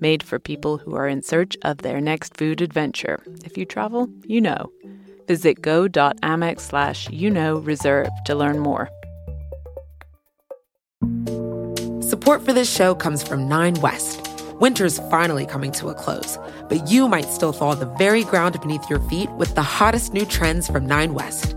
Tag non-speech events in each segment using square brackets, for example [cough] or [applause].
made for people who are in search of their next food adventure. If you travel, you know. Visit go.amex slash you know reserve to learn more. Support for this show comes from Nine West. Winter's finally coming to a close, but you might still thaw the very ground beneath your feet with the hottest new trends from Nine West.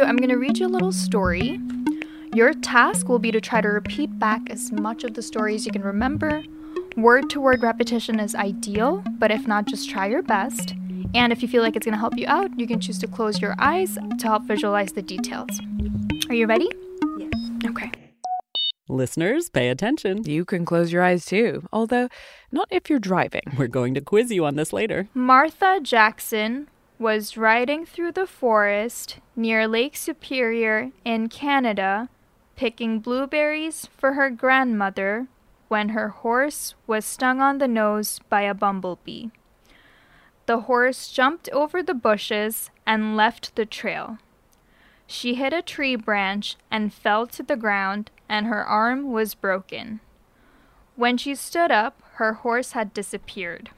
So I'm going to read you a little story. Your task will be to try to repeat back as much of the story as you can remember. Word to word repetition is ideal, but if not, just try your best. And if you feel like it's going to help you out, you can choose to close your eyes to help visualize the details. Are you ready? Yes. Okay. Listeners, pay attention. You can close your eyes too, although not if you're driving. We're going to quiz you on this later. Martha Jackson was riding through the forest near Lake Superior in Canada, picking blueberries for her grandmother when her horse was stung on the nose by a bumblebee. The horse jumped over the bushes and left the trail. She hit a tree branch and fell to the ground, and her arm was broken. When she stood up, her horse had disappeared.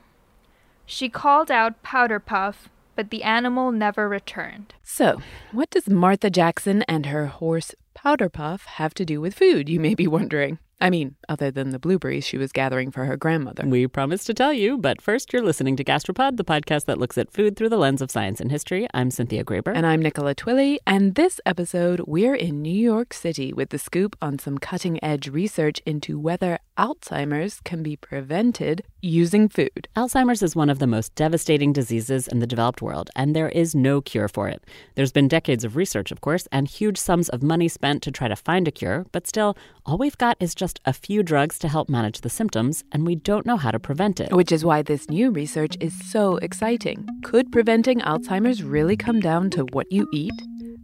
She called out Powder Puff, but the animal never returned. So, what does Martha Jackson and her horse Powder Puff have to do with food, you may be wondering? I mean, other than the blueberries she was gathering for her grandmother. We promised to tell you, but first you're listening to Gastropod, the podcast that looks at food through the lens of science and history. I'm Cynthia Graber. And I'm Nicola Twilley. And this episode, we're in New York City with the scoop on some cutting edge research into whether Alzheimer's can be prevented using food. Alzheimer's is one of the most devastating diseases in the developed world, and there is no cure for it. There's been decades of research, of course, and huge sums of money spent to try to find a cure, but still, all we've got is just a few drugs to help manage the symptoms, and we don't know how to prevent it. Which is why this new research is so exciting. Could preventing Alzheimer's really come down to what you eat?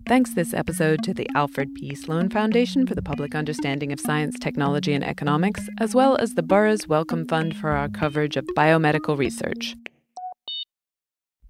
Thanks this episode to the Alfred P. Sloan Foundation for the Public Understanding of Science, Technology, and Economics, as well as the Burroughs Wellcome Fund for our coverage of biomedical research.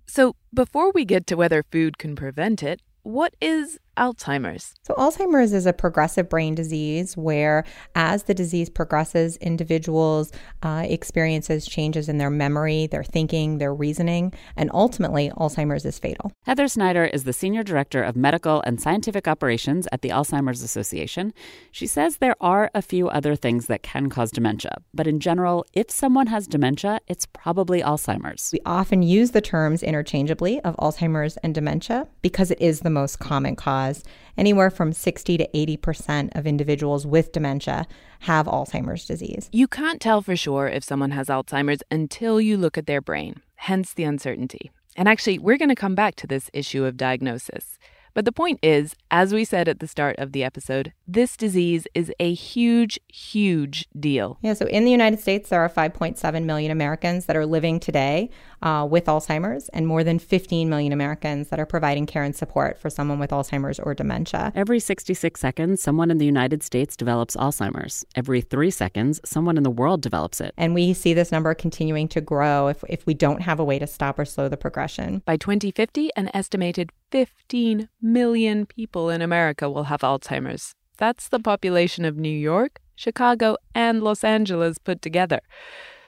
So, before we get to whether food can prevent it, what is Alzheimer's? So, Alzheimer's is a progressive brain disease where, as the disease progresses, individuals uh, experiences changes in their memory, their thinking, their reasoning, and ultimately, Alzheimer's is fatal. Heather Snyder is the senior director of medical and scientific operations at the Alzheimer's Association. She says there are a few other things that can cause dementia, but in general, if someone has dementia, it's probably Alzheimer's. We often use the terms interchangeably of Alzheimer's and dementia because it is the most common cause. Anywhere from 60 to 80% of individuals with dementia have Alzheimer's disease. You can't tell for sure if someone has Alzheimer's until you look at their brain, hence the uncertainty. And actually, we're going to come back to this issue of diagnosis. But the point is, as we said at the start of the episode, this disease is a huge, huge deal. Yeah, so in the United States, there are 5.7 million Americans that are living today uh, with Alzheimer's, and more than 15 million Americans that are providing care and support for someone with Alzheimer's or dementia. Every 66 seconds, someone in the United States develops Alzheimer's. Every three seconds, someone in the world develops it. And we see this number continuing to grow if, if we don't have a way to stop or slow the progression. By 2050, an estimated 15 million people in America will have Alzheimer's. That's the population of New York, Chicago, and Los Angeles put together.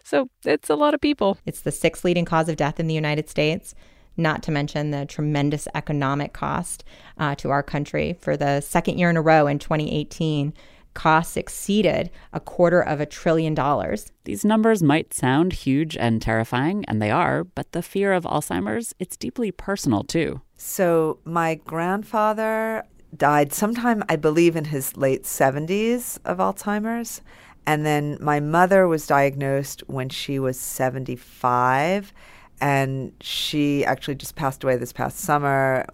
So it's a lot of people. It's the sixth leading cause of death in the United States, not to mention the tremendous economic cost uh, to our country. For the second year in a row in 2018, Costs exceeded a quarter of a trillion dollars. These numbers might sound huge and terrifying, and they are, but the fear of Alzheimer's, it's deeply personal too. So, my grandfather died sometime, I believe, in his late 70s of Alzheimer's. And then my mother was diagnosed when she was 75, and she actually just passed away this past summer.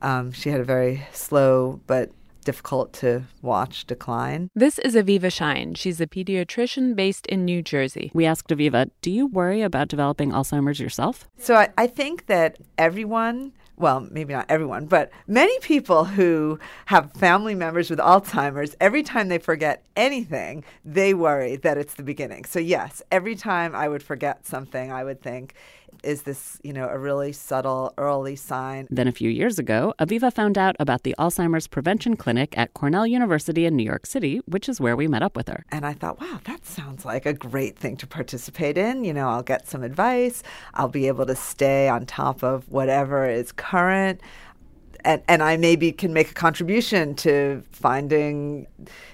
Um, she had a very slow but difficult to watch decline. This is Aviva Shine. She's a pediatrician based in New Jersey. We asked Aviva, Do you worry about developing Alzheimer's yourself? So I, I think that everyone well, maybe not everyone, but many people who have family members with Alzheimer's, every time they forget anything, they worry that it's the beginning. So, yes, every time I would forget something, I would think, is this, you know, a really subtle early sign? Then a few years ago, Aviva found out about the Alzheimer's Prevention Clinic at Cornell University in New York City, which is where we met up with her. And I thought, wow, that sounds like a great thing to participate in. You know, I'll get some advice, I'll be able to stay on top of whatever is current and, and I maybe can make a contribution to finding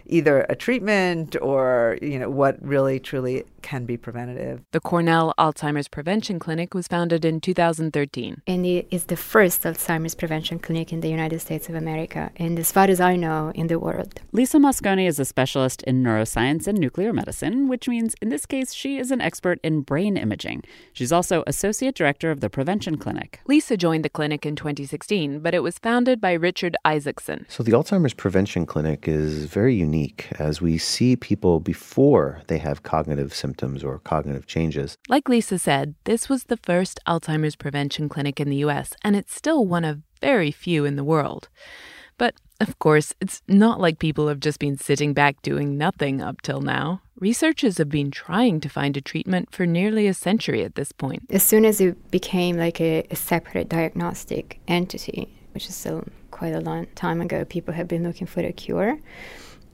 either a treatment or you know what really truly can be preventative. The Cornell Alzheimer's Prevention Clinic was founded in 2013. And it is the first Alzheimer's prevention clinic in the United States of America, and as far as I know, in the world. Lisa Mosconi is a specialist in neuroscience and nuclear medicine, which means in this case she is an expert in brain imaging. She's also associate director of the Prevention Clinic. Lisa joined the clinic in 2016, but it was founded by Richard Isaacson. So the Alzheimer's Prevention Clinic is very unique as we see people before they have cognitive symptoms symptoms or cognitive changes. Like Lisa said, this was the first Alzheimer's prevention clinic in the US, and it's still one of very few in the world. But of course, it's not like people have just been sitting back doing nothing up till now. Researchers have been trying to find a treatment for nearly a century at this point. As soon as it became like a, a separate diagnostic entity, which is still quite a long time ago, people have been looking for a cure.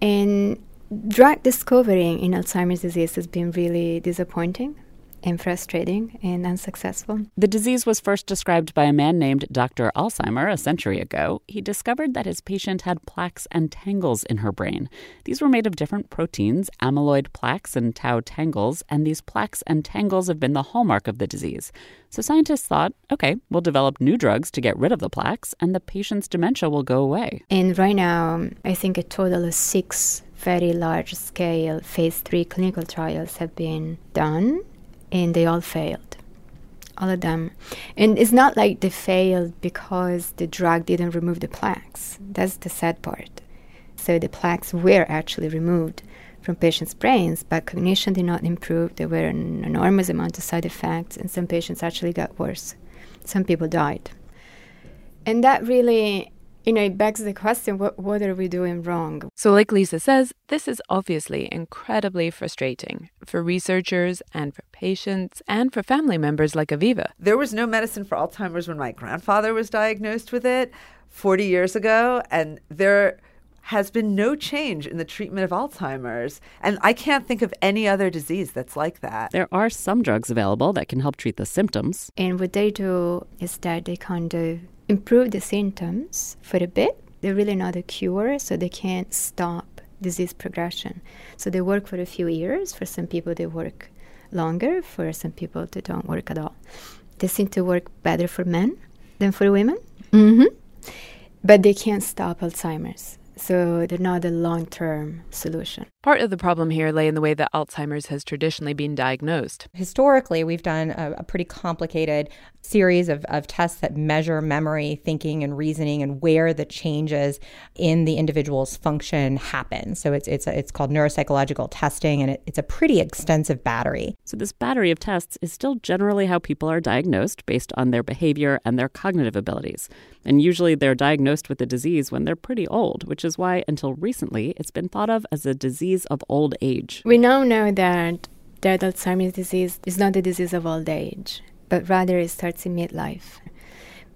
And drug discovery in Alzheimer's disease has been really disappointing and frustrating and unsuccessful. The disease was first described by a man named Dr. Alzheimer a century ago. He discovered that his patient had plaques and tangles in her brain. These were made of different proteins, amyloid plaques and tau tangles, and these plaques and tangles have been the hallmark of the disease. So scientists thought, okay, we'll develop new drugs to get rid of the plaques, and the patient's dementia will go away. And right now, I think a total of six very large scale phase three clinical trials have been done and they all failed. All of them. And it's not like they failed because the drug didn't remove the plaques. That's the sad part. So the plaques were actually removed from patients' brains, but cognition did not improve. There were an enormous amount of side effects, and some patients actually got worse. Some people died. And that really you know, it begs the question what, what are we doing wrong? So, like Lisa says, this is obviously incredibly frustrating for researchers and for patients and for family members like Aviva. There was no medicine for Alzheimer's when my grandfather was diagnosed with it 40 years ago, and there has been no change in the treatment of Alzheimer's. And I can't think of any other disease that's like that. There are some drugs available that can help treat the symptoms. And what they do is that they kind of improve the symptoms for a bit. They're really not a cure, so they can't stop disease progression. So they work for a few years. For some people, they work longer. For some people, they don't work at all. They seem to work better for men than for women. Mm-hmm. But they can't stop Alzheimer's. So they're not a long term solution. Part of the problem here lay in the way that Alzheimer's has traditionally been diagnosed. Historically, we've done a, a pretty complicated series of, of tests that measure memory, thinking, and reasoning, and where the changes in the individual's function happen. So it's it's a, it's called neuropsychological testing, and it, it's a pretty extensive battery. So this battery of tests is still generally how people are diagnosed based on their behavior and their cognitive abilities. And usually they're diagnosed with the disease when they're pretty old, which is why until recently it's been thought of as a disease of old age. We now know that that Alzheimer's disease is not a disease of old age but rather it starts in midlife.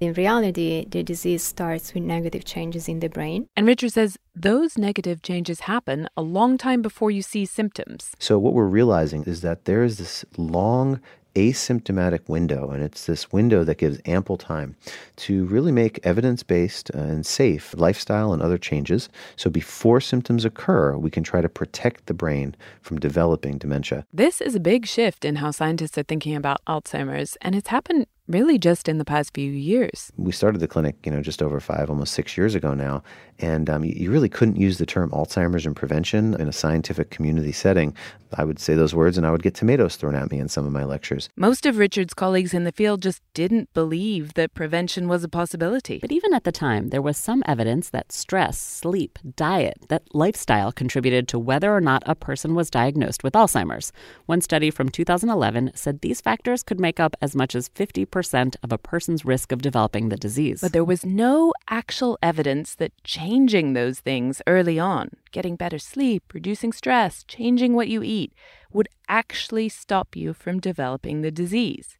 In reality, the disease starts with negative changes in the brain. And Richard says those negative changes happen a long time before you see symptoms. So, what we're realizing is that there is this long asymptomatic window, and it's this window that gives ample time to really make evidence based uh, and safe lifestyle and other changes. So before symptoms occur, we can try to protect the brain from developing dementia. This is a big shift in how scientists are thinking about Alzheimer's, and it's happened really just in the past few years. We started the clinic, you know, just over five, almost six years ago now, and um, you, really couldn't use the term Alzheimer's and prevention in a scientific community setting. I would say those words and I would get tomatoes thrown at me in some of my lectures. Most of Richard's colleagues in the field just didn't believe that prevention was a possibility. But even at the time, there was some evidence that stress, sleep, diet, that lifestyle contributed to whether or not a person was diagnosed with Alzheimer's. One study from 2011 said these factors could make up as much as 50% of a person's risk of developing the disease. But there was no actual evidence that changing those things early on, getting better sleep, reducing stress, changing what you eat, would actually stop you from developing the disease.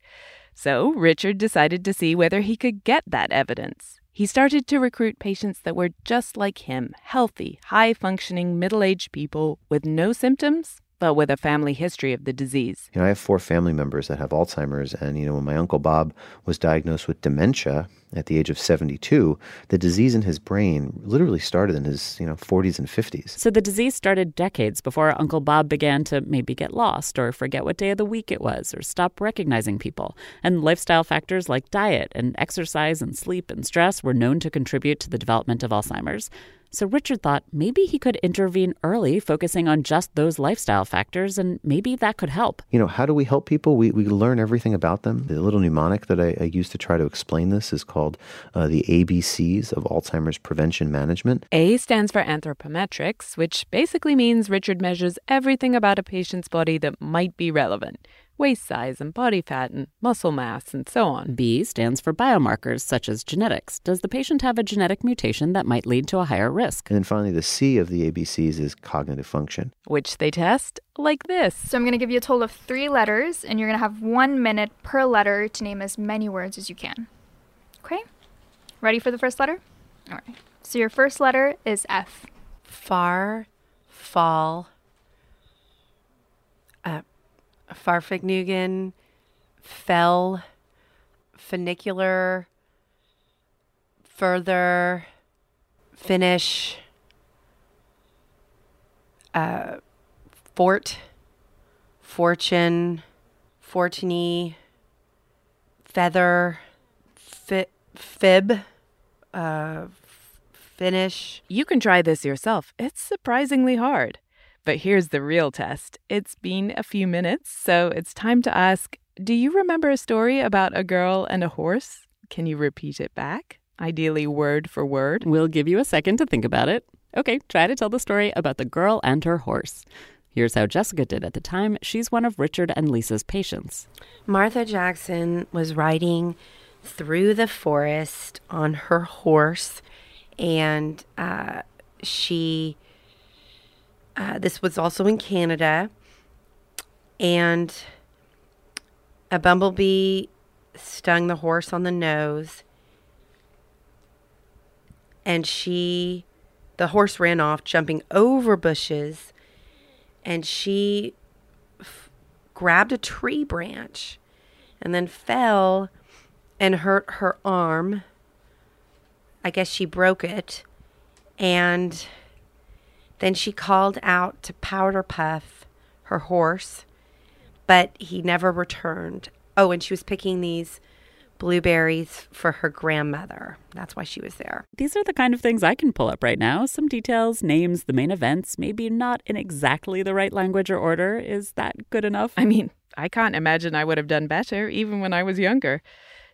So Richard decided to see whether he could get that evidence. He started to recruit patients that were just like him healthy, high functioning, middle aged people with no symptoms but with a family history of the disease. You know, I have four family members that have Alzheimer's, and you know, when my uncle Bob was diagnosed with dementia at the age of 72, the disease in his brain literally started in his, you know, 40s and 50s. So the disease started decades before Uncle Bob began to maybe get lost or forget what day of the week it was or stop recognizing people. And lifestyle factors like diet and exercise and sleep and stress were known to contribute to the development of Alzheimer's. So Richard thought maybe he could intervene early, focusing on just those lifestyle factors, and maybe that could help. You know, how do we help people? We, we learn everything about them. The little mnemonic that I, I use to try to explain this is called uh, the ABCs of Alzheimer's prevention management. A stands for anthropometrics, which basically means Richard measures everything about a patient's body that might be relevant waist size and body fat and muscle mass and so on. B stands for biomarkers such as genetics. Does the patient have a genetic mutation that might lead to a higher risk? And then finally, the C of the ABCs is cognitive function, which they test like this. So I'm going to give you a total of three letters, and you're going to have one minute per letter to name as many words as you can. Okay? Ready for the first letter? All right. So your first letter is F. Far, fall, Fahrvergnügen, fell, funicular, further, finish, uh, fort, fortune, fortuny, feather, fi- fib, uh, finish. You can try this yourself. It's surprisingly hard. But here's the real test. It's been a few minutes, so it's time to ask Do you remember a story about a girl and a horse? Can you repeat it back? Ideally, word for word. We'll give you a second to think about it. Okay, try to tell the story about the girl and her horse. Here's how Jessica did at the time. She's one of Richard and Lisa's patients. Martha Jackson was riding through the forest on her horse, and uh, she uh, this was also in Canada. And a bumblebee stung the horse on the nose. And she, the horse ran off, jumping over bushes. And she f- grabbed a tree branch and then fell and hurt her arm. I guess she broke it. And then she called out to Powder Puff, her horse, but he never returned. Oh, and she was picking these blueberries for her grandmother. That's why she was there. These are the kind of things I can pull up right now. Some details, names, the main events, maybe not in exactly the right language or order. Is that good enough? I mean, I can't imagine I would have done better, even when I was younger.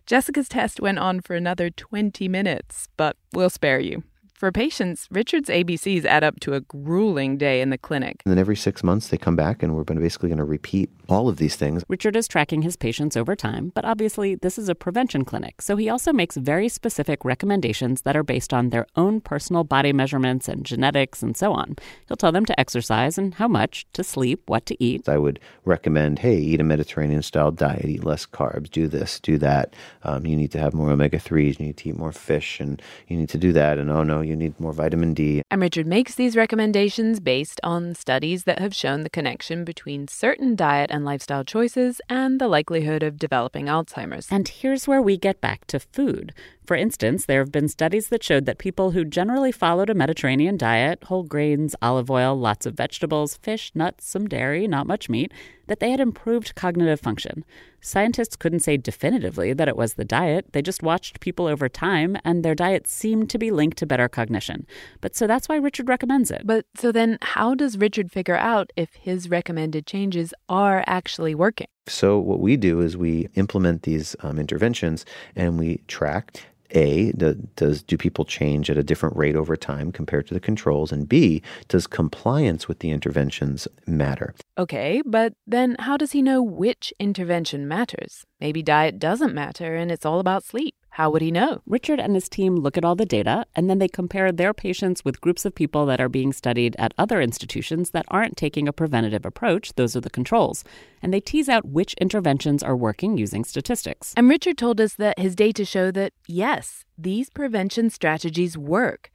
Jessica's test went on for another 20 minutes, but we'll spare you. For patients, Richard's ABCs add up to a grueling day in the clinic. And then every six months they come back and we're basically going to repeat all of these things. Richard is tracking his patients over time, but obviously this is a prevention clinic, so he also makes very specific recommendations that are based on their own personal body measurements and genetics and so on. He'll tell them to exercise and how much, to sleep, what to eat. I would recommend, hey, eat a Mediterranean style diet, eat less carbs, do this, do that. Um, you need to have more omega 3s, you need to eat more fish, and you need to do that. And oh no, you need more vitamin D. And Richard makes these recommendations based on studies that have shown the connection between certain diet and lifestyle choices and the likelihood of developing Alzheimer's. And here's where we get back to food. For instance, there have been studies that showed that people who generally followed a Mediterranean diet, whole grains, olive oil, lots of vegetables, fish, nuts, some dairy, not much meat, that they had improved cognitive function. Scientists couldn't say definitively that it was the diet. They just watched people over time, and their diet seemed to be linked to better cognition. But so that's why Richard recommends it. But so then, how does Richard figure out if his recommended changes are actually working? So, what we do is we implement these um, interventions and we track a, does do people change at a different rate over time compared to the controls? And B, does compliance with the interventions matter? Okay, but then how does he know which intervention matters? Maybe diet doesn't matter and it's all about sleep. How would he know? Richard and his team look at all the data and then they compare their patients with groups of people that are being studied at other institutions that aren't taking a preventative approach. Those are the controls. And they tease out which interventions are working using statistics. And Richard told us that his data show that, yes, these prevention strategies work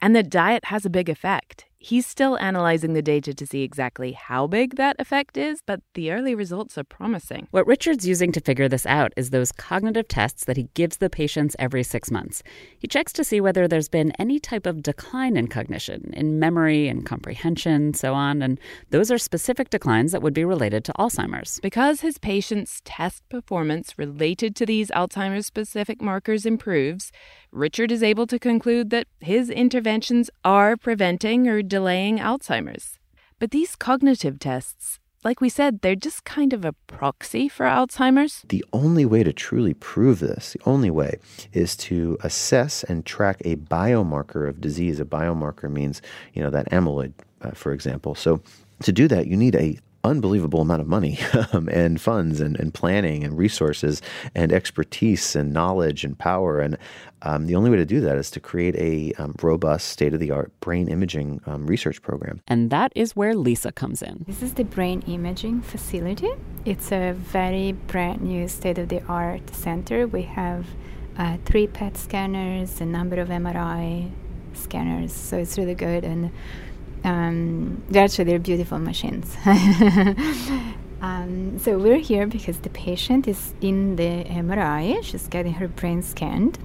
and that diet has a big effect. He's still analyzing the data to see exactly how big that effect is, but the early results are promising. What Richard's using to figure this out is those cognitive tests that he gives the patients every six months. He checks to see whether there's been any type of decline in cognition, in memory and comprehension, so on, and those are specific declines that would be related to Alzheimer's. Because his patients' test performance related to these Alzheimer's specific markers improves, Richard is able to conclude that his interventions are preventing or delaying Alzheimer's. But these cognitive tests, like we said, they're just kind of a proxy for Alzheimer's. The only way to truly prove this, the only way, is to assess and track a biomarker of disease. A biomarker means, you know, that amyloid, uh, for example. So to do that, you need a unbelievable amount of money [laughs] um, and funds and, and planning and resources and expertise and knowledge and power. And um, the only way to do that is to create a um, robust, state of the art brain imaging um, research program. And that is where Lisa comes in. This is the brain imaging facility. It's a very brand new, state of the art center. We have uh, three PET scanners, a number of MRI scanners, so it's really good. And um, they're actually they're beautiful machines. [laughs] um, so we're here because the patient is in the MRI. She's getting her brain scanned.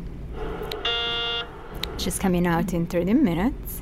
She's coming out in 30 minutes.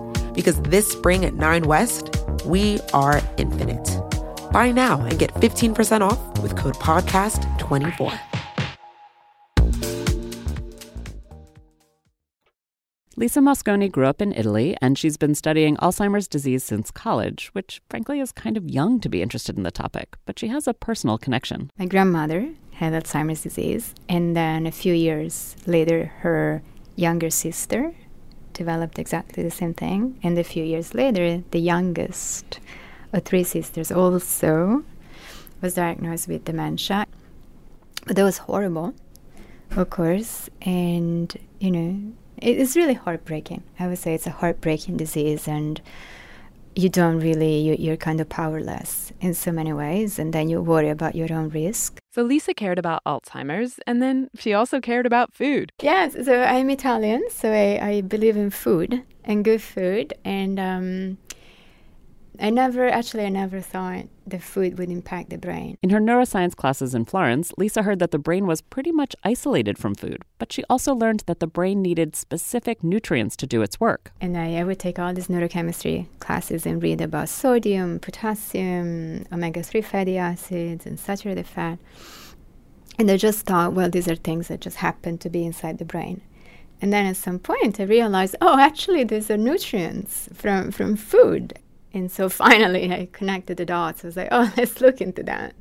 because this spring at Nine West, we are infinite. Buy now and get 15% off with code PODCAST24. Lisa Mosconi grew up in Italy and she's been studying Alzheimer's disease since college, which frankly is kind of young to be interested in the topic, but she has a personal connection. My grandmother had Alzheimer's disease, and then a few years later, her younger sister developed exactly the same thing. And a few years later, the youngest of three sisters also was diagnosed with dementia. But that was horrible, of course. And, you know, it, it's really heartbreaking. I would say it's a heartbreaking disease. And you don't really, you, you're kind of powerless in so many ways. And then you worry about your own risk. So Lisa cared about Alzheimer's and then she also cared about food. Yes, so I'm Italian, so I, I believe in food and good food. And um, I never, actually, I never thought the food would impact the brain. In her neuroscience classes in Florence, Lisa heard that the brain was pretty much isolated from food, but she also learned that the brain needed specific nutrients to do its work. And I, I would take all these neurochemistry classes and read about sodium, potassium, omega 3 fatty acids, and saturated fat. And I just thought, well, these are things that just happen to be inside the brain. And then at some point, I realized, oh, actually, these are nutrients from, from food. And so [laughs] finally, I connected the dots. I was like, oh, [laughs] let's look into that.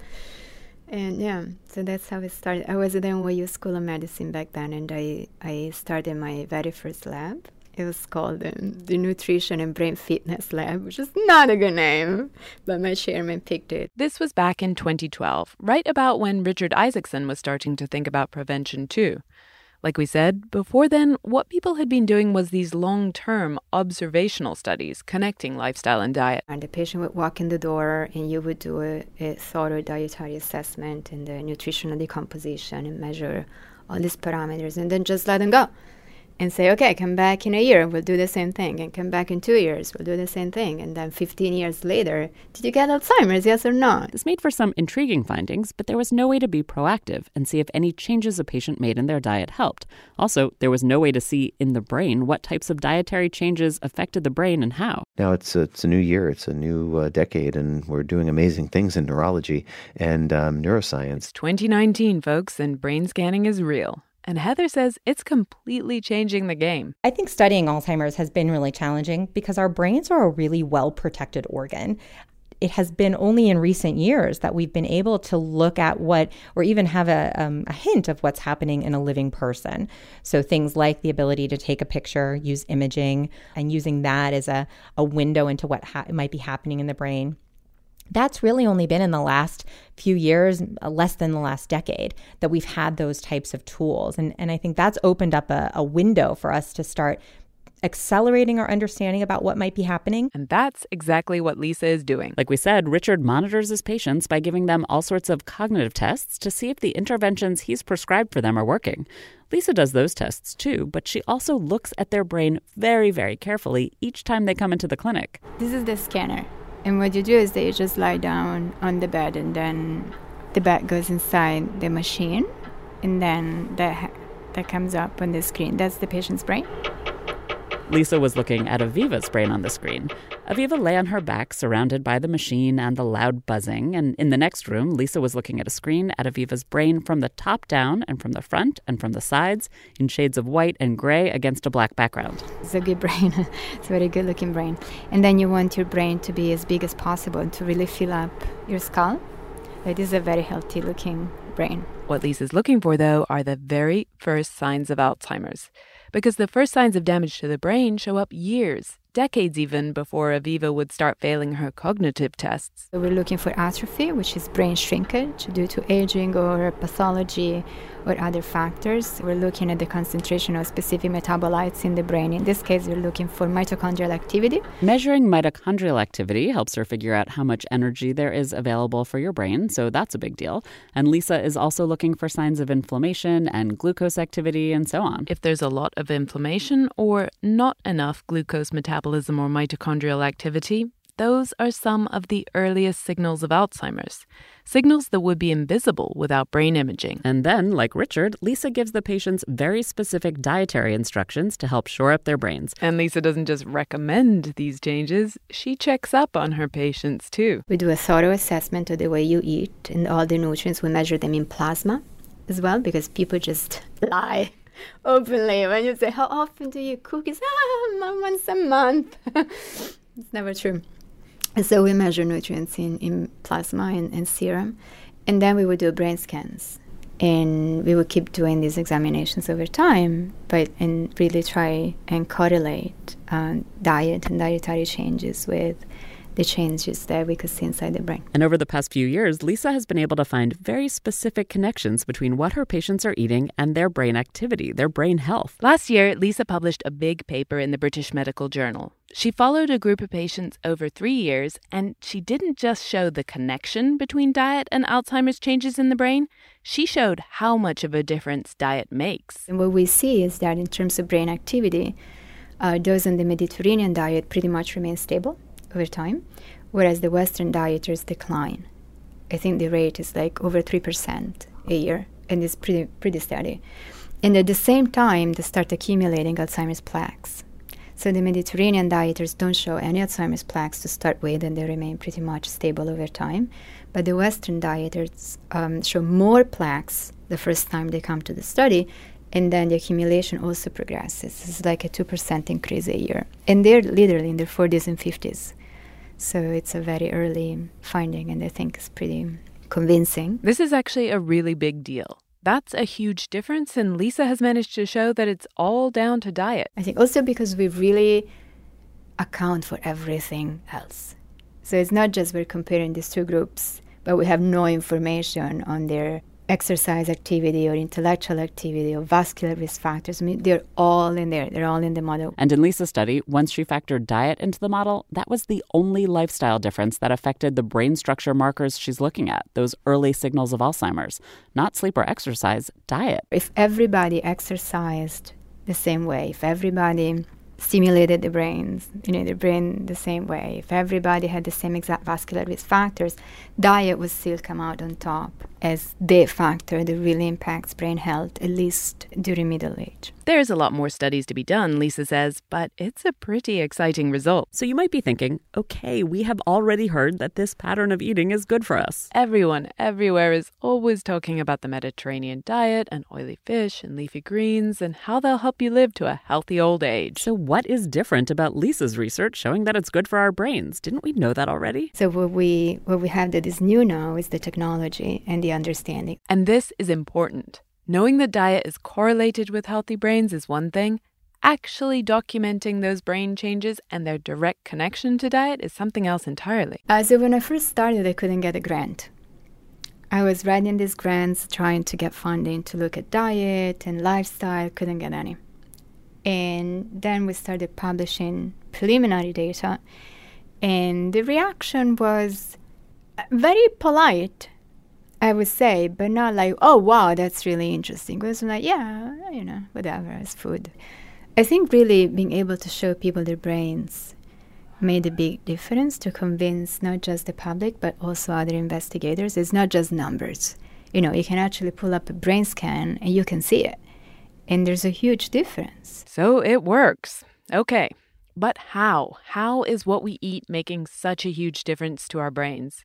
And yeah, so that's how it started. I was at the NYU School of Medicine back then, and I, I started my very first lab. It was called um, the Nutrition and Brain Fitness Lab, which is not a good name, but my chairman picked it. This was back in 2012, right about when Richard Isaacson was starting to think about prevention too. Like we said, before then, what people had been doing was these long term observational studies connecting lifestyle and diet. And the patient would walk in the door, and you would do a, a thorough dietary assessment and the nutritional decomposition and measure all these parameters, and then just let them go and say, okay, come back in a year, we'll do the same thing, and come back in two years, we'll do the same thing. And then 15 years later, did you get Alzheimer's, yes or no? This made for some intriguing findings, but there was no way to be proactive and see if any changes a patient made in their diet helped. Also, there was no way to see in the brain what types of dietary changes affected the brain and how. Now it's a, it's a new year, it's a new uh, decade, and we're doing amazing things in neurology and um, neuroscience. 2019, folks, and brain scanning is real. And Heather says it's completely changing the game. I think studying Alzheimer's has been really challenging because our brains are a really well protected organ. It has been only in recent years that we've been able to look at what, or even have a, um, a hint of what's happening in a living person. So, things like the ability to take a picture, use imaging, and using that as a, a window into what ha- might be happening in the brain that's really only been in the last few years, uh, less than the last decade, that we've had those types of tools. And, and I think that's opened up a, a window for us to start accelerating our understanding about what might be happening. And that's exactly what Lisa is doing. Like we said, Richard monitors his patients by giving them all sorts of cognitive tests to see if the interventions he's prescribed for them are working. Lisa does those tests too, but she also looks at their brain very, very carefully each time they come into the clinic. This is the scanner. And what you do is that you just lie down on the bed, and then the bed goes inside the machine, and then that that comes up on the screen. That's the patient's brain. Lisa was looking at Aviva's brain on the screen. Aviva lay on her back, surrounded by the machine and the loud buzzing. And in the next room, Lisa was looking at a screen at Aviva's brain from the top down and from the front and from the sides in shades of white and gray against a black background. It's a good brain. [laughs] it's a very good looking brain. And then you want your brain to be as big as possible and to really fill up your skull. It is a very healthy looking brain. What Lisa's looking for, though, are the very first signs of Alzheimer's because the first signs of damage to the brain show up years, decades even, before Aviva would start failing her cognitive tests. So we're looking for atrophy, which is brain shrinkage due to aging or pathology or other factors. We're looking at the concentration of specific metabolites in the brain. In this case, we're looking for mitochondrial activity. Measuring mitochondrial activity helps her figure out how much energy there is available for your brain, so that's a big deal. And Lisa is also looking for signs of inflammation and glucose activity and so on. If there's a lot of inflammation or not enough glucose metabolism or mitochondrial activity, those are some of the earliest signals of Alzheimer's, signals that would be invisible without brain imaging. And then, like Richard, Lisa gives the patients very specific dietary instructions to help shore up their brains. And Lisa doesn't just recommend these changes, she checks up on her patients too. We do a thorough assessment of the way you eat and all the nutrients. We measure them in plasma as well because people just lie openly when you say, How often do you cook? It's ah, once a month. [laughs] it's never true. And so we measure nutrients in, in plasma and, and serum. And then we would do brain scans. And we would keep doing these examinations over time, but and really try and correlate uh, diet and dietary changes with the changes that we could see inside the brain. And over the past few years, Lisa has been able to find very specific connections between what her patients are eating and their brain activity, their brain health. Last year, Lisa published a big paper in the British Medical Journal. She followed a group of patients over three years, and she didn't just show the connection between diet and Alzheimer's changes in the brain, she showed how much of a difference diet makes. And what we see is that in terms of brain activity, uh, those on the Mediterranean diet pretty much remain stable over time, whereas the Western dieters decline. I think the rate is like over 3% a year, and it's pretty, pretty steady. And at the same time, they start accumulating Alzheimer's plaques. So the Mediterranean dieters don't show any Alzheimer's plaques to start with, and they remain pretty much stable over time. But the Western dieters um, show more plaques the first time they come to the study, and then the accumulation also progresses. It's like a 2% increase a year. And they're literally in their 40s and 50s. So it's a very early finding, and I think it's pretty convincing. This is actually a really big deal. That's a huge difference, and Lisa has managed to show that it's all down to diet. I think also because we really account for everything else. So it's not just we're comparing these two groups, but we have no information on their exercise activity or intellectual activity or vascular risk factors. I mean, they're all in there. They're all in the model. And in Lisa's study, once she factored diet into the model, that was the only lifestyle difference that affected the brain structure markers she's looking at, those early signals of Alzheimer's. Not sleep or exercise, diet. If everybody exercised the same way, if everybody stimulated the brains, you know, the brain the same way. If everybody had the same exact vascular risk factors, diet would still come out on top as the factor that really impacts brain health, at least during middle age. There's a lot more studies to be done, Lisa says, but it's a pretty exciting result. So you might be thinking, okay, we have already heard that this pattern of eating is good for us. Everyone everywhere is always talking about the Mediterranean diet and oily fish and leafy greens and how they'll help you live to a healthy old age. So, what is different about Lisa's research showing that it's good for our brains? Didn't we know that already? So what we what we have that is new now is the technology and the understanding. And this is important. Knowing that diet is correlated with healthy brains is one thing. Actually documenting those brain changes and their direct connection to diet is something else entirely. Uh, so when I first started, I couldn't get a grant. I was writing these grants, trying to get funding to look at diet and lifestyle, couldn't get any. And then we started publishing preliminary data, and the reaction was very polite, I would say, but not like, oh, wow, that's really interesting. It was like, yeah, you know, whatever, it's food. I think really being able to show people their brains made a big difference to convince not just the public, but also other investigators. It's not just numbers. You know, you can actually pull up a brain scan and you can see it. And there's a huge difference. So it works. Okay. But how? How is what we eat making such a huge difference to our brains?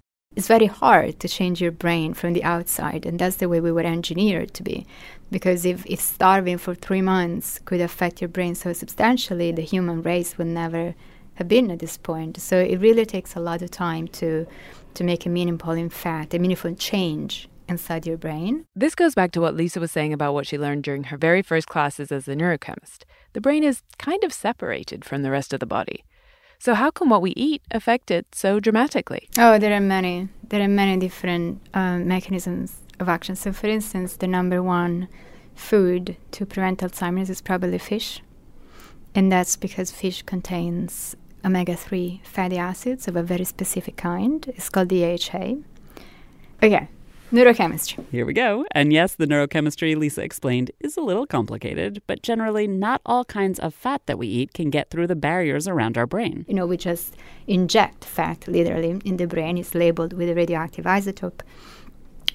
It's very hard to change your brain from the outside, and that's the way we were engineered to be. Because if, if starving for three months could affect your brain so substantially, the human race would never have been at this point. So it really takes a lot of time to to make a meaningful in fact, a meaningful change inside your brain. This goes back to what Lisa was saying about what she learned during her very first classes as a neurochemist. The brain is kind of separated from the rest of the body. So, how can what we eat affect it so dramatically? Oh, there are many. There are many different um, mechanisms of action. So, for instance, the number one food to prevent Alzheimer's is probably fish. And that's because fish contains omega 3 fatty acids of a very specific kind. It's called DHA. Okay, Neurochemistry. Here we go. And yes, the neurochemistry Lisa explained is a little complicated, but generally, not all kinds of fat that we eat can get through the barriers around our brain. You know, we just inject fat literally in the brain. It's labeled with a radioactive isotope.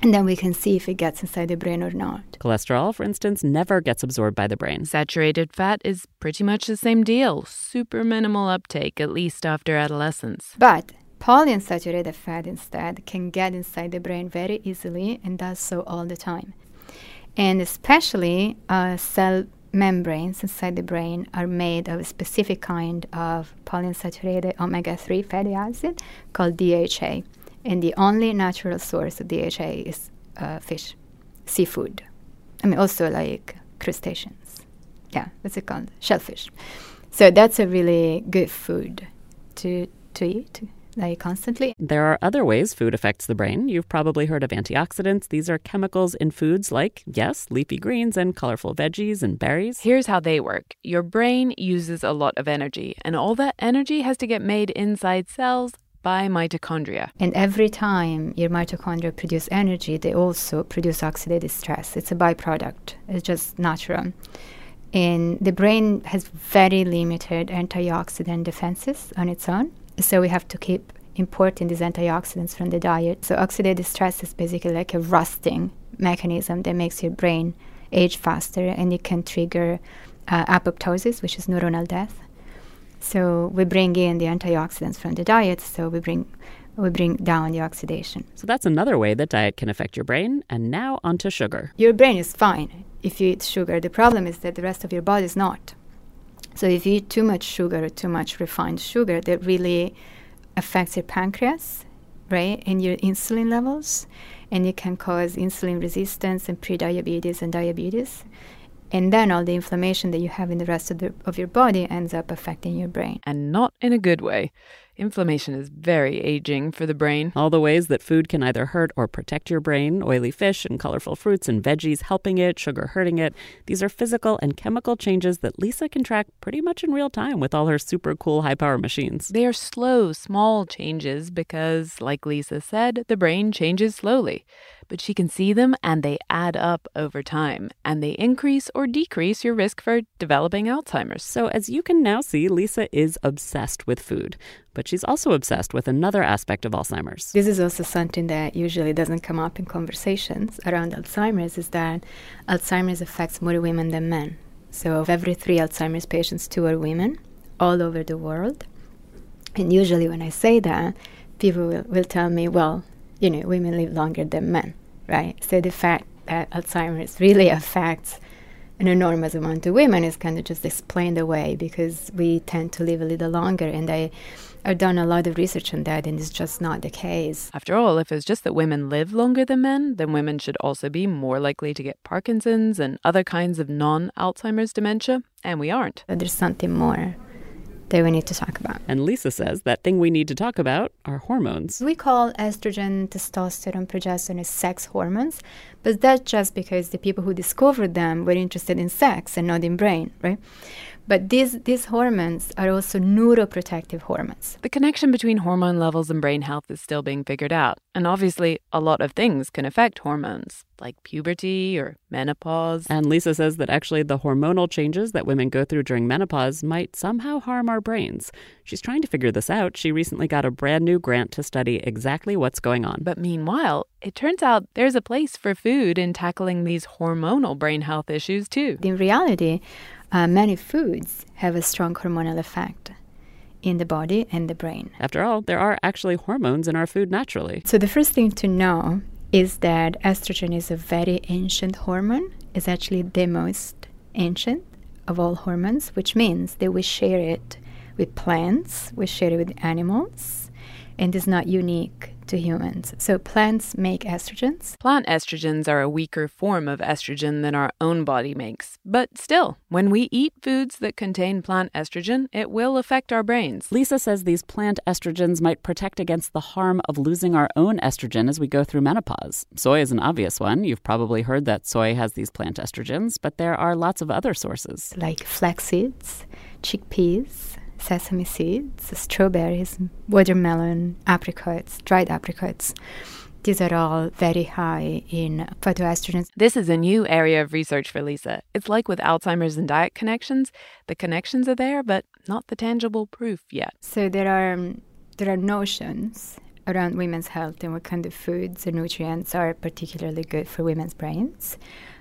And then we can see if it gets inside the brain or not. Cholesterol, for instance, never gets absorbed by the brain. Saturated fat is pretty much the same deal. Super minimal uptake, at least after adolescence. But Polyunsaturated fat instead can get inside the brain very easily and does so all the time. And especially uh, cell membranes inside the brain are made of a specific kind of polyunsaturated omega 3 fatty acid called DHA. And the only natural source of DHA is uh, fish, seafood. I mean, also like crustaceans. Yeah, what's it called? Shellfish. So that's a really good food to, to eat like constantly. There are other ways food affects the brain. You've probably heard of antioxidants. These are chemicals in foods like, yes, leafy greens and colorful veggies and berries. Here's how they work your brain uses a lot of energy, and all that energy has to get made inside cells by mitochondria. And every time your mitochondria produce energy, they also produce oxidative stress. It's a byproduct, it's just natural. And the brain has very limited antioxidant defenses on its own. So we have to keep importing these antioxidants from the diet. So oxidative stress is basically like a rusting mechanism that makes your brain age faster and it can trigger uh, apoptosis, which is neuronal death. So we bring in the antioxidants from the diet, so we bring we bring down the oxidation. So that's another way that diet can affect your brain. And now onto sugar. Your brain is fine if you eat sugar. The problem is that the rest of your body is not. So if you eat too much sugar or too much refined sugar, that really affects your pancreas, right, and your insulin levels, and it can cause insulin resistance and prediabetes and diabetes. And then all the inflammation that you have in the rest of, the, of your body ends up affecting your brain. And not in a good way. Inflammation is very aging for the brain. All the ways that food can either hurt or protect your brain oily fish and colorful fruits and veggies helping it, sugar hurting it. These are physical and chemical changes that Lisa can track pretty much in real time with all her super cool high power machines. They are slow, small changes because, like Lisa said, the brain changes slowly but she can see them and they add up over time and they increase or decrease your risk for developing Alzheimer's. So, as you can now see, Lisa is obsessed with food, but she's also obsessed with another aspect of Alzheimer's. This is also something that usually doesn't come up in conversations around Alzheimer's is that Alzheimer's affects more women than men. So, of every three Alzheimer's patients, two are women all over the world. And usually, when I say that, people will, will tell me, well, you know, women live longer than men, right? So the fact that Alzheimer's really affects an enormous amount of women is kind of just explained away because we tend to live a little longer. And I, I've done a lot of research on that, and it's just not the case. After all, if it's just that women live longer than men, then women should also be more likely to get Parkinson's and other kinds of non Alzheimer's dementia, and we aren't. But there's something more that we need to talk about. And Lisa says that thing we need to talk about are hormones. We call estrogen, testosterone, progesterone sex hormones, but that's just because the people who discovered them were interested in sex and not in brain, right? But these, these hormones are also neuroprotective hormones. The connection between hormone levels and brain health is still being figured out. And obviously, a lot of things can affect hormones, like puberty or menopause. And Lisa says that actually the hormonal changes that women go through during menopause might somehow harm our brains. She's trying to figure this out. She recently got a brand new grant to study exactly what's going on. But meanwhile, it turns out there's a place for food in tackling these hormonal brain health issues, too. In reality, uh, many foods have a strong hormonal effect in the body and the brain. After all, there are actually hormones in our food naturally. So the first thing to know is that estrogen is a very ancient hormone. It's actually the most ancient of all hormones, which means that we share it with plants, we share it with animals, and is not unique to humans. So plants make estrogens. Plant estrogens are a weaker form of estrogen than our own body makes. But still, when we eat foods that contain plant estrogen, it will affect our brains. Lisa says these plant estrogens might protect against the harm of losing our own estrogen as we go through menopause. Soy is an obvious one. You've probably heard that soy has these plant estrogens, but there are lots of other sources. Like flax seeds, chickpeas, sesame seeds, strawberries, watermelon, apricots, dried apricots. These are all very high in phytoestrogens. This is a new area of research for Lisa. It's like with Alzheimer's and diet connections. The connections are there, but not the tangible proof yet. So there are um, there are notions around women's health and what kind of foods and nutrients are particularly good for women's brains.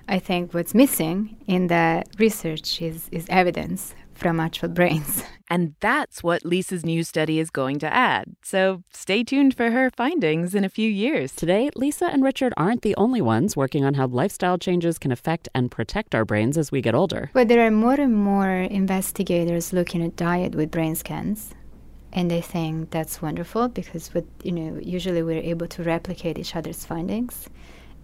I think what's missing in the research is, is evidence from actual brains. [laughs] And that's what Lisa's new study is going to add. So stay tuned for her findings in a few years. Today, Lisa and Richard aren't the only ones working on how lifestyle changes can affect and protect our brains as we get older. But there are more and more investigators looking at diet with brain scans. And they think that's wonderful because with you know usually we're able to replicate each other's findings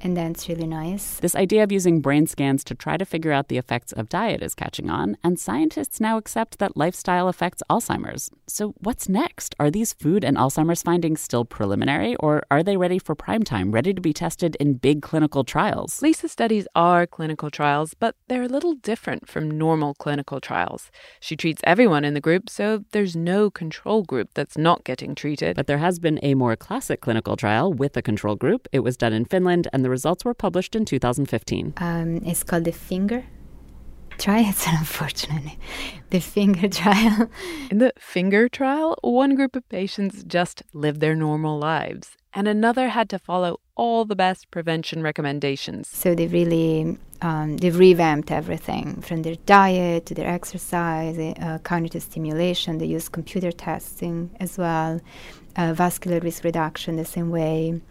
and that's really nice. This idea of using brain scans to try to figure out the effects of diet is catching on, and scientists now accept that lifestyle affects Alzheimer's. So, what's next? Are these food and Alzheimer's findings still preliminary, or are they ready for prime time, ready to be tested in big clinical trials? Lisa's studies are clinical trials, but they're a little different from normal clinical trials. She treats everyone in the group, so there's no control group that's not getting treated. But there has been a more classic clinical trial with a control group. It was done in Finland, and the results were published in 2015. Um, it's called the finger trial. [laughs] It's unfortunately the finger trial. In the finger trial, one group of patients just lived their normal lives, and another had to follow all the best prevention recommendations. So they really um, they revamped everything from their diet to their exercise, uh, cognitive stimulation. They used computer testing as well, uh, vascular risk reduction the same way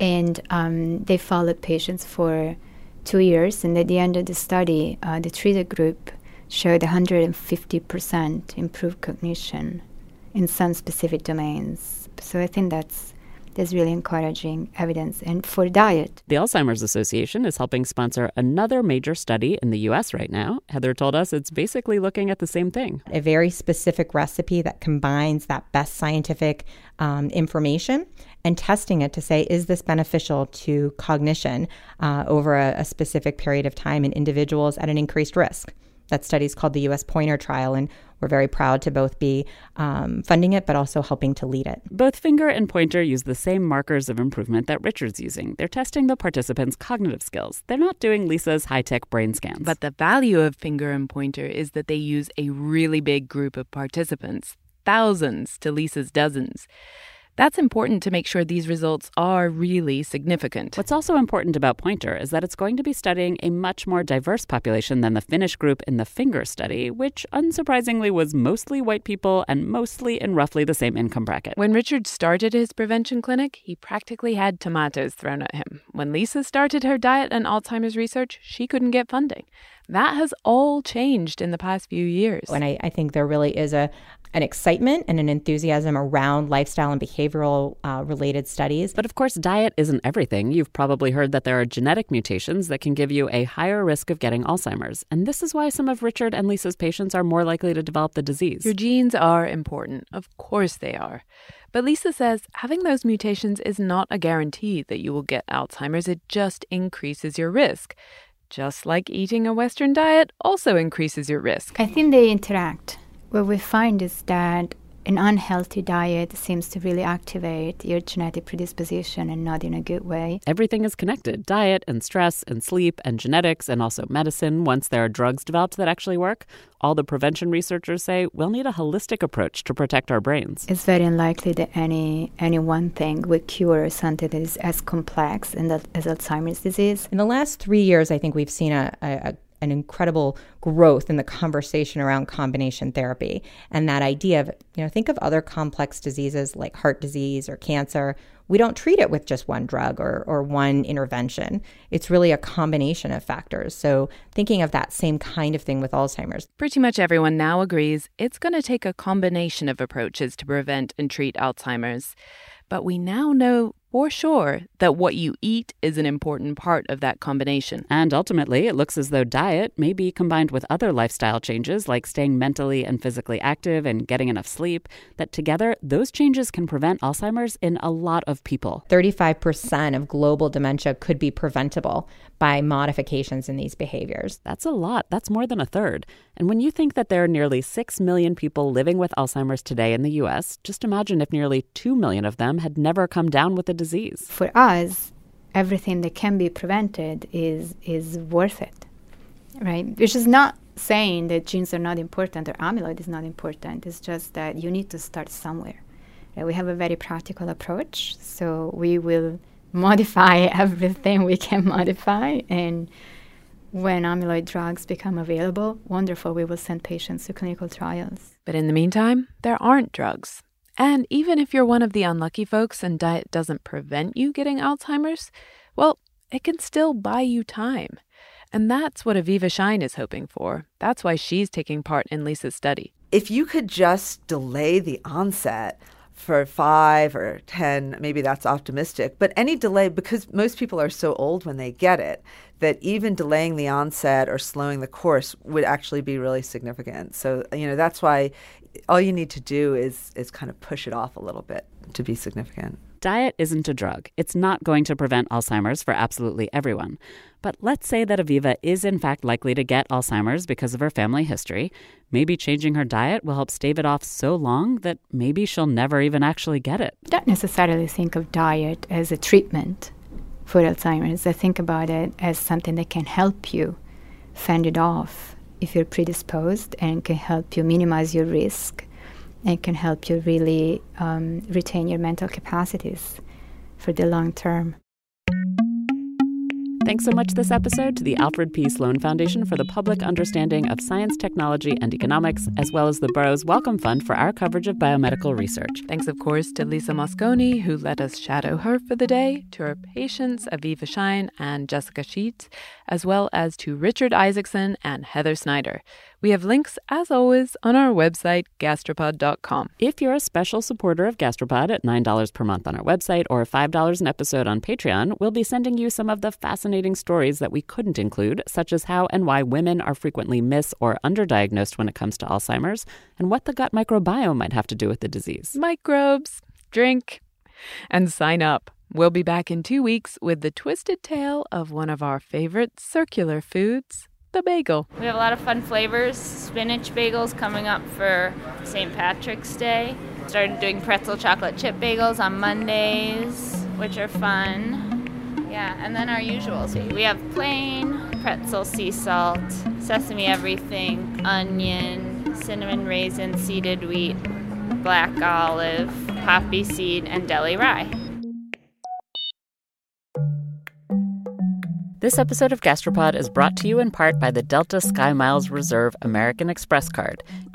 and um, they followed patients for two years. And at the end of the study, uh, the treated group showed 150% improved cognition in some specific domains. So I think that's that's really encouraging evidence. And for diet, the Alzheimer's Association is helping sponsor another major study in the U.S. right now. Heather told us it's basically looking at the same thing. A very specific recipe that combines that best scientific um, information and testing it to say, is this beneficial to cognition uh, over a, a specific period of time in individuals at an increased risk? That study is called the U.S. Pointer Trial, and we're very proud to both be um, funding it, but also helping to lead it. Both Finger and Pointer use the same markers of improvement that Richard's using. They're testing the participants' cognitive skills. They're not doing Lisa's high tech brain scans. But the value of Finger and Pointer is that they use a really big group of participants, thousands to Lisa's dozens. That's important to make sure these results are really significant. What's also important about Pointer is that it's going to be studying a much more diverse population than the Finnish group in the Finger study, which unsurprisingly was mostly white people and mostly in roughly the same income bracket. When Richard started his prevention clinic, he practically had tomatoes thrown at him. When Lisa started her diet and Alzheimer's research, she couldn't get funding. That has all changed in the past few years. And I, I think there really is a an excitement and an enthusiasm around lifestyle and behavioral uh, related studies. But of course, diet isn't everything. You've probably heard that there are genetic mutations that can give you a higher risk of getting Alzheimer's. And this is why some of Richard and Lisa's patients are more likely to develop the disease. Your genes are important. Of course they are. But Lisa says having those mutations is not a guarantee that you will get Alzheimer's, it just increases your risk. Just like eating a Western diet also increases your risk. I think they interact. What we find is that an unhealthy diet seems to really activate your genetic predisposition and not in a good way. Everything is connected diet and stress and sleep and genetics and also medicine. Once there are drugs developed that actually work, all the prevention researchers say we'll need a holistic approach to protect our brains. It's very unlikely that any any one thing would cure something that is as complex and as Alzheimer's disease. In the last three years, I think we've seen a, a, an incredible growth in the conversation around combination therapy and that idea of, you know, think of other complex diseases like heart disease or cancer. We don't treat it with just one drug or, or one intervention. It's really a combination of factors. So, thinking of that same kind of thing with Alzheimer's. Pretty much everyone now agrees it's going to take a combination of approaches to prevent and treat Alzheimer's. But we now know for sure that what you eat is an important part of that combination. And ultimately, it looks as though diet may be combined with other lifestyle changes like staying mentally and physically active and getting enough sleep, that together, those changes can prevent Alzheimer's in a lot of people. 35% of global dementia could be preventable by modifications in these behaviors. That's a lot. That's more than a third. And when you think that there are nearly 6 million people living with Alzheimer's today in the US, just imagine if nearly 2 million of them had never come down with the disease. For us, everything that can be prevented is is worth it. Right? Which is not saying that genes are not important or amyloid is not important. It's just that you need to start somewhere. Right? We have a very practical approach, so we will [laughs] modify everything we can modify and when amyloid drugs become available, wonderful, we will send patients to clinical trials. But in the meantime, there aren't drugs. And even if you're one of the unlucky folks and diet doesn't prevent you getting Alzheimer's, well, it can still buy you time. And that's what Aviva Shine is hoping for. That's why she's taking part in Lisa's study. If you could just delay the onset, for five or 10, maybe that's optimistic. But any delay, because most people are so old when they get it, that even delaying the onset or slowing the course would actually be really significant. So, you know, that's why all you need to do is, is kind of push it off a little bit to be significant. Diet isn't a drug. It's not going to prevent Alzheimer's for absolutely everyone. But let's say that Aviva is in fact likely to get Alzheimer's because of her family history. Maybe changing her diet will help stave it off so long that maybe she'll never even actually get it. Don't necessarily think of diet as a treatment for Alzheimer's. I think about it as something that can help you fend it off if you're predisposed and can help you minimize your risk and can help you really um, retain your mental capacities for the long term. Thanks so much this episode to the Alfred P. Sloan Foundation for the Public Understanding of Science, Technology, and Economics, as well as the Burroughs Wellcome Fund for our coverage of biomedical research. Thanks, of course, to Lisa Mosconi, who let us shadow her for the day, to her patients, Aviva Shine and Jessica Sheets, as well as to Richard Isaacson and Heather Snyder. We have links, as always, on our website, gastropod.com. If you're a special supporter of Gastropod at $9 per month on our website or $5 an episode on Patreon, we'll be sending you some of the fascinating stories that we couldn't include, such as how and why women are frequently mis or underdiagnosed when it comes to Alzheimer's, and what the gut microbiome might have to do with the disease. Microbes, drink, and sign up. We'll be back in two weeks with the twisted tale of one of our favorite circular foods the bagel. We have a lot of fun flavors. Spinach bagels coming up for St. Patrick's Day. Started doing pretzel chocolate chip bagels on Mondays, which are fun. Yeah, and then our usuals. We have plain pretzel sea salt, sesame everything, onion, cinnamon raisin, seeded wheat, black olive, poppy seed, and deli rye. This episode of Gastropod is brought to you in part by the Delta SkyMiles Reserve American Express card.